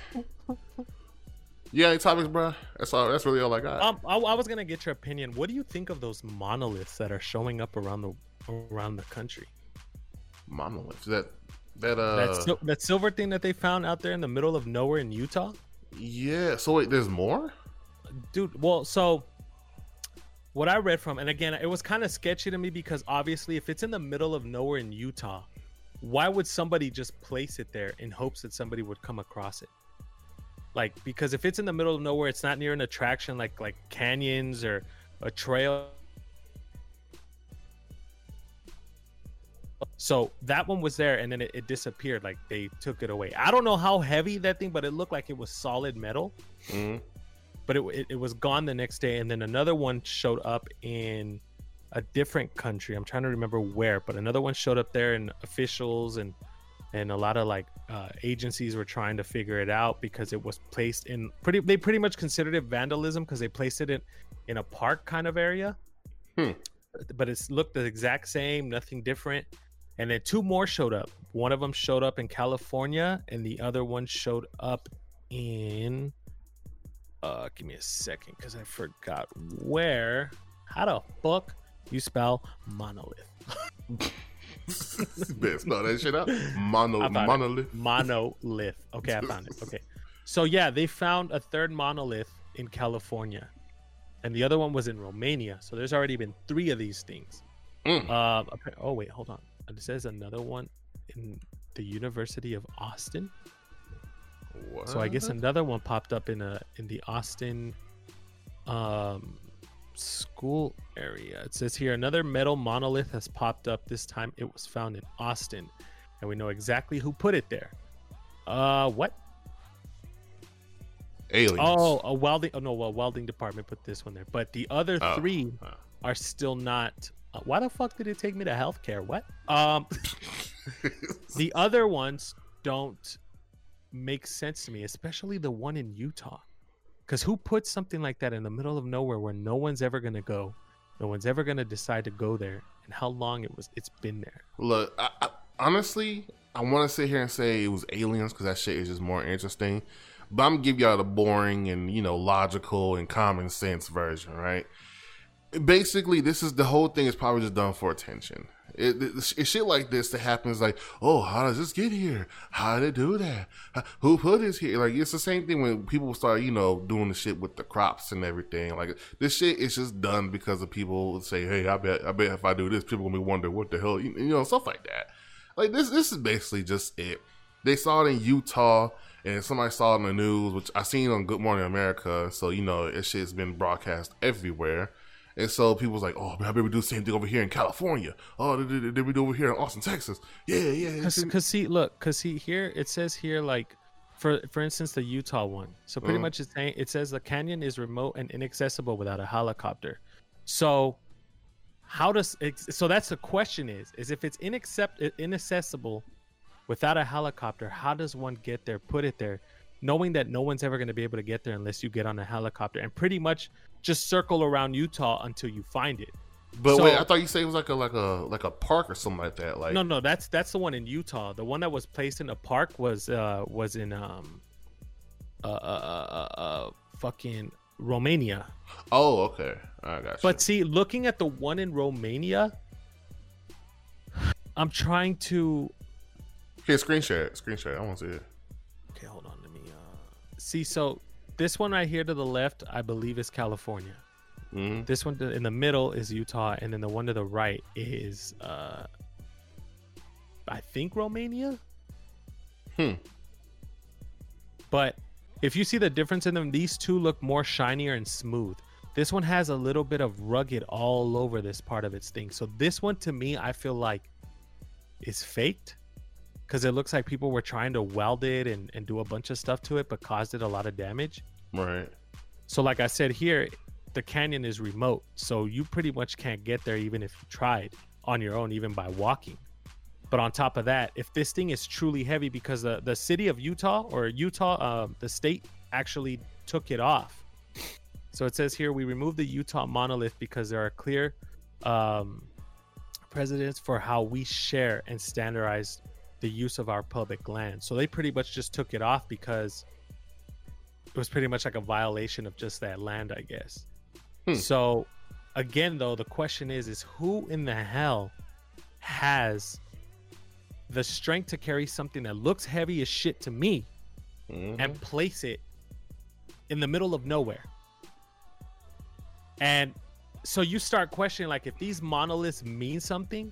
you got any topics, bro? That's all. That's really all I got. Um, I, I was gonna get your opinion. What do you think of those monoliths that are showing up around the around the country? Monoliths That that uh. that, sil- that silver thing that they found out there in the middle of nowhere in Utah, yeah. So wait, there's more. dude. Well, so what I read from, and again, it was kind of sketchy to me because obviously, if it's in the middle of nowhere in Utah, why would somebody just place it there in hopes that somebody would come across it? Like, because if it's in the middle of nowhere, it's not near an attraction like like canyons or a trail. So that one was there, and then it, it disappeared. Like they took it away. I don't know how heavy that thing, but it looked like it was solid metal Mhm. but it, it, it was gone the next day and then another one showed up in a different country i'm trying to remember where but another one showed up there and officials and and a lot of like uh, agencies were trying to figure it out because it was placed in pretty they pretty much considered it vandalism because they placed it in in a park kind of area. Hmm. but it's looked the exact same nothing different. And then two more showed up. One of them showed up in california and the other one showed up in uh give me a second because i forgot where. How the fuck you spell monolith Better spell that shit out. Mono, found it. monolith. monolith okay i found it okay so yeah they found a third monolith in california and the other one was in romania so there's already been three of these things Mm. uh oh wait hold on it says another one in the university of austin so i guess another one popped up in a in the austin um school area it says here another metal monolith has popped up this time it was found in austin and we know exactly who put it there uh what aliens. oh a welding oh no well welding department put this one there but the other Oh. three Oh. are still not uh, why the fuck did it take me to healthcare what um the other ones don't make sense to me, especially the one in Utah. Because who puts something like that in the middle of nowhere where no one's ever gonna go, no one's ever gonna decide to go there, and how long it was it's been there. Look, I, I, honestly, I want to sit here and say it was aliens because that shit is just more interesting. But I'm gonna give y'all the boring and you know logical and common sense version, right? Basically, this is the whole thing is probably just done for attention. It, it, it's shit like this that happens like, oh, how does this get here? How did it do that? How- Who put this here? Like, it's the same thing when people start, you know, doing the shit with the crops and everything. Like, this shit is just done because of people say, hey, I bet, I bet if I do this, people gonna be wondering what the hell, you, you know, stuff like that. Like, this, this is basically just it. They saw it in Utah, and somebody saw it in the news, which I seen on Good Morning America. So you know, it shit's been broadcast everywhere. And so people was like, "Oh, man, I bet we do the same thing over here in California. Oh, did, did, we do over here in Austin, Texas? Yeah, yeah. Because see, look, because see here it says here like, for for instance, the Utah one. So pretty Mhm. much it's saying it says the canyon is remote and inaccessible without a helicopter. So how does ex- so that's the question is is if it's inaccept inaccessible without a helicopter, how does one get there? Put it there, knowing that no one's ever going to be able to get there unless you get on a helicopter and pretty much just circle around Utah until you find it. But So- wait, I thought you said it was like a like a like a park or something like that. Like no, no, that's that's the one in Utah. The one that was placed in a park was uh was in um uh uh uh, uh, fucking Romania. oh, okay, I got you. But see, looking at the one in Romania, I'm trying to Okay, screen share, screen share. I want to see it. See. So this one right here to the left, I believe is California. hmm This one in the middle is Utah, and then the one to the right is uh I think Romania. Hmm. But if you see the difference in them, these two look more shinier and smooth. This one has a little bit of rugged all over this part of its thing. So this one to me, I feel like is faked because it looks like people were trying to weld it and, and do a bunch of stuff to it, but caused it a lot of damage. Right. So, like I said here, the canyon is remote, so you pretty much can't get there even if you tried. on your own, even by walking. But on top of that, if this thing is truly heavy, because the, the city of Utah or Utah, uh, the state actually took it off. So it says here we removed the Utah monolith because there are clear um, precedents for how we share and standardize the use of our public land. So they pretty much just took it off because it was pretty much like a violation of just that land, I guess. Hmm. So again, though, the question is: is who in the hell has the strength to carry something that looks heavy as shit to me Mhm. and place it in the middle of nowhere? And so you start questioning like if these monoliths mean something,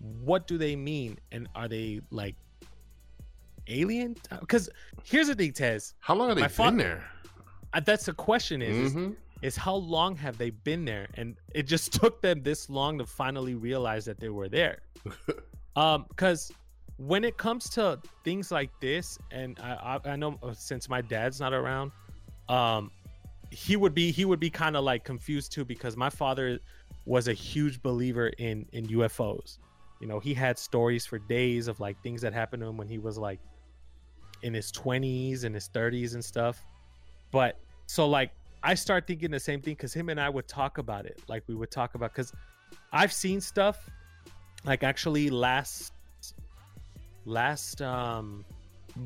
what do they mean? And are they like alien? Because here's the thing, Tez. How long have they been fa- there? Uh, That's the question is, is Mhm. is how long have they been there and it just took them this long to finally realize that they were there um because when it comes to things like this and i i, I know uh, since my dad's not around um he would be he would be kind of like confused too because my father was a huge believer in in ufos you know he had stories for days of like things that happened to him when he was like in his 20s and his 30s and stuff but so like I start thinking the same thing because him and I would talk about it. Like we would talk about because I've seen stuff like actually last last um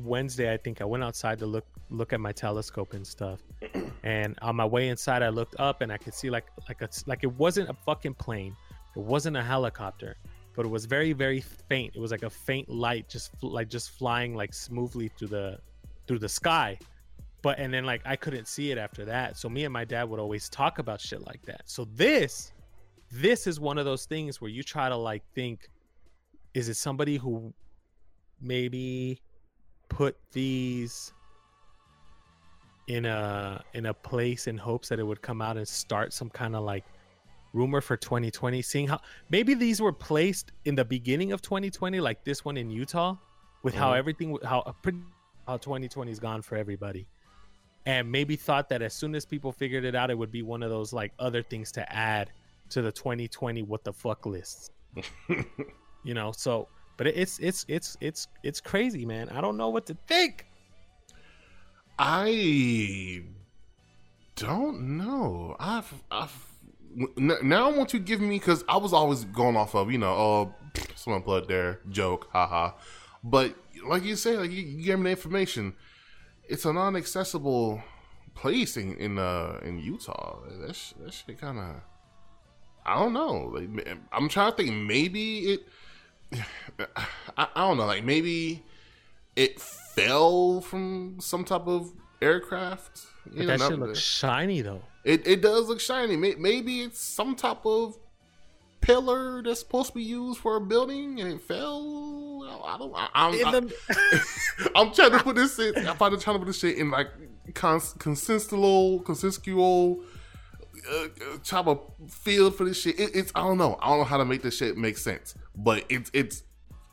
Wednesday I think I went outside to look look at my telescope and stuff. And on my way inside I looked up and I could see like like a like it wasn't a fucking plane. It wasn't a helicopter, but it was very very faint. It was like a faint light just like just flying like smoothly through the through the sky but and then like I couldn't see it after that. So me and my dad would always talk about shit like that. So this this is one of those things where you try to like think is it somebody who maybe put these in a in a place in hopes that it would come out and start some kind of like rumor for 2020 seeing how maybe these were placed in the beginning of 2020 like this one in Utah with how Mhm. everything how pretty how 2020 is gone for everybody and maybe thought that as soon as people figured it out it would be one of those like other things to add to the 2020 what the fuck lists you know so but it's it's it's it's it's crazy man i don't know what to think I don't know. I've, I've now I want you to give me because I was always going off of you know oh someone plugged their joke haha, but like you say like you, you gave me the information. It's a non-accessible place in in, uh, in Utah. That sh- that shit kind of I don't know. Like, I'm trying to think. Maybe it. I, I don't know. Like maybe it fell from some type of aircraft. but You that know, shit not- looks shiny though it it does look shiny. Maybe it's some type of pillar that's supposed to be used for a building and it fell. I don't. I, I'm, I, the- I'm trying to put this. In, I'm trying to put this shit in like cons, consensual, consensual. Uh, uh, type of field for this shit. It, it's I don't know. I don't know how to make this shit make sense, but it's it's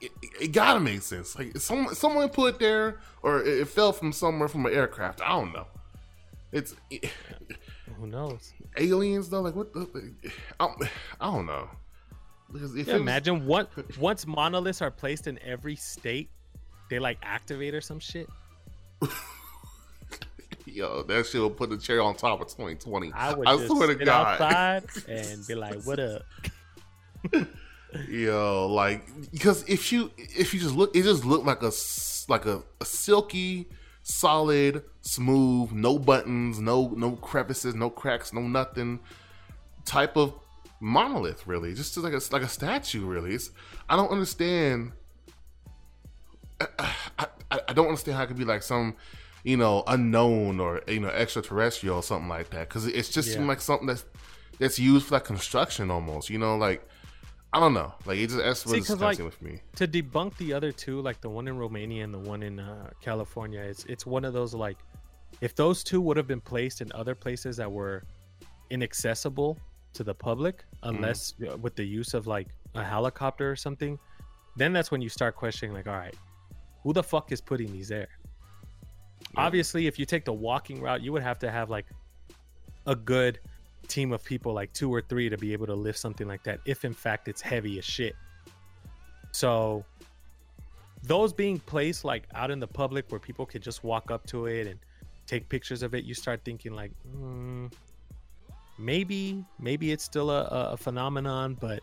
it, it gotta make sense. Like someone someone put it there, or it, it fell from somewhere from an aircraft. I don't know. It's who knows aliens though. Like what the? I, I don't know. Because if yeah, was- imagine what once monoliths are placed in every state they like activate or some shit yo, that shit will put the cherry on top of 2020. i would I just swear to sit God. outside and be like what up Yo, like because if you if you just look, it just looked like a like a, a silky, solid, smooth, no buttons, no no crevices, no cracks, no nothing type of monolith. Really, just like a like a statue. Really, it's I don't understand. I, I, I don't understand how it could be like some you know unknown or you know extraterrestrial or something like that because it's just Yeah. like something that's that's used for like construction almost. You know, like I don't know. Like it just that's what See, like, with me. to debunk the other two, like the one in Romania and the one in uh, California, it's it's one of those like, if those two would have been placed in other places that were inaccessible to the public, unless uh, with the use of like a helicopter or something, then that's when you start questioning like, all right, who the fuck is putting these there? Yeah. Obviously, if you take the walking route, you would have to have like a good team of people, like two or three, to be able to lift something like that, if in fact it's heavy as shit. So, those being placed like out in the public where people could just walk up to it and take pictures of it, you start thinking like, mm, maybe, maybe it's still a, a phenomenon, but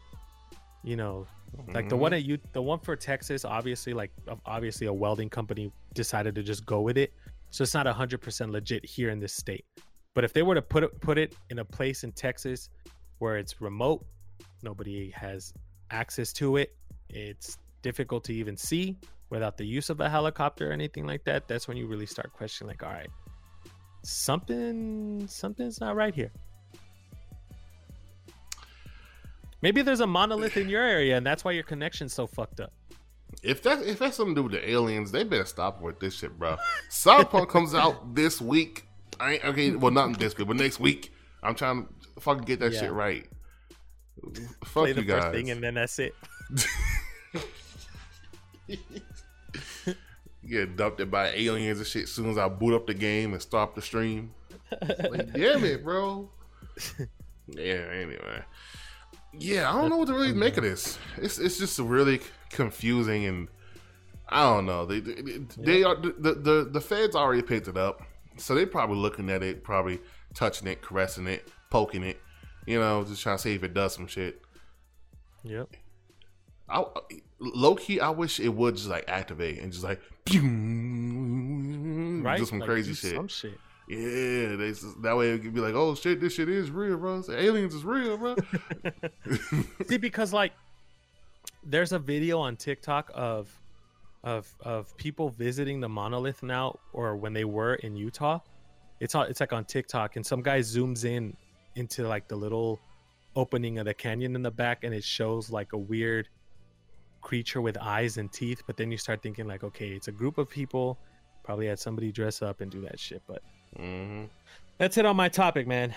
you know, like the one Mhm. at you, the one for Texas, obviously, like obviously a welding company decided to just go with it, so it's not hundred percent legit here in this state. But if they were to put it put it in a place in Texas where it's remote, nobody has access to it, it's difficult to even see without the use of a helicopter or anything like that. That's when you really start questioning, like, all right, something something's not right here. Maybe there's a monolith in your area, and that's why your connection's so fucked up. If that if that's something to do with the aliens, they better stop with this shit, bro. Cyberpunk comes out this week. I ain't okay. Well, not this week, but next week. I'm trying to fucking get that Yeah. shit right. Fuck Play you guys. first thing, and then that's it. Get dumped by aliens and shit. As soon as I boot up the game and stop the stream. Like, damn it, bro. Yeah. Anyway. Yeah, I don't know what to really make of this. It's it's just really confusing and I don't know. They they, they are the, the the feds already picked it up, so they're probably looking at it, probably touching it, caressing it, poking it. You know, just trying to see if it does some shit. Yep. I, low key, I wish it would just like activate and just like Right. do some Like, crazy shit. Some shit. Yeah, they, just- that way it could be like, oh shit, this shit is real, bro. Aliens is real, bro. See, because like, there's a video on TikTok of, of of people visiting the monolith now, or when they were in Utah. It's on. It's like on TikTok, and some guy zooms in into like the little opening of the canyon in the back, and it shows like a weird creature with eyes and teeth. But then you start thinking like, okay, it's a group of people. Probably had somebody dress up and do that shit. But hmm that's it on my topic, man.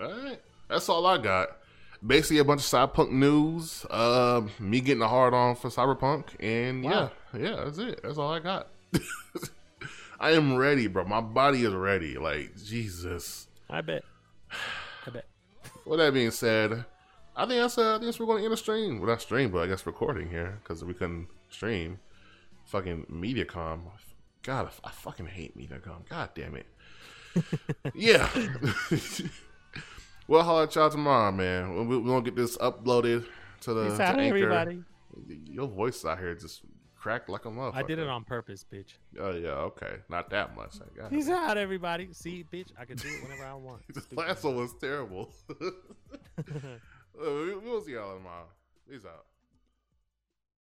All right, that's all I got. Basically, a bunch of cyberpunk news. Um, me getting a hard on for cyberpunk, and Wow. yeah, yeah, that's it. That's all I got. I am ready, bro. My body is ready. Like Jesus. I bet. I bet. With that being said, I think that's uh, I think that's we're going to end the stream. Well, not stream, but I guess recording here because we couldn't stream. Fucking MediaCom. God, I fucking hate MediaCom. God damn it. yeah. we'll holler at y'all tomorrow, man. We- We're going to get this uploaded to the Peace to out, Anchor. everybody. Your voice out here just cracked like a motherfucker. I did it on purpose, bitch. Oh yeah, okay, not that much. I got Peace out, everybody. See, bitch, I can do it whenever I want. The last one was terrible. We- we'll see y'all tomorrow. Peace out.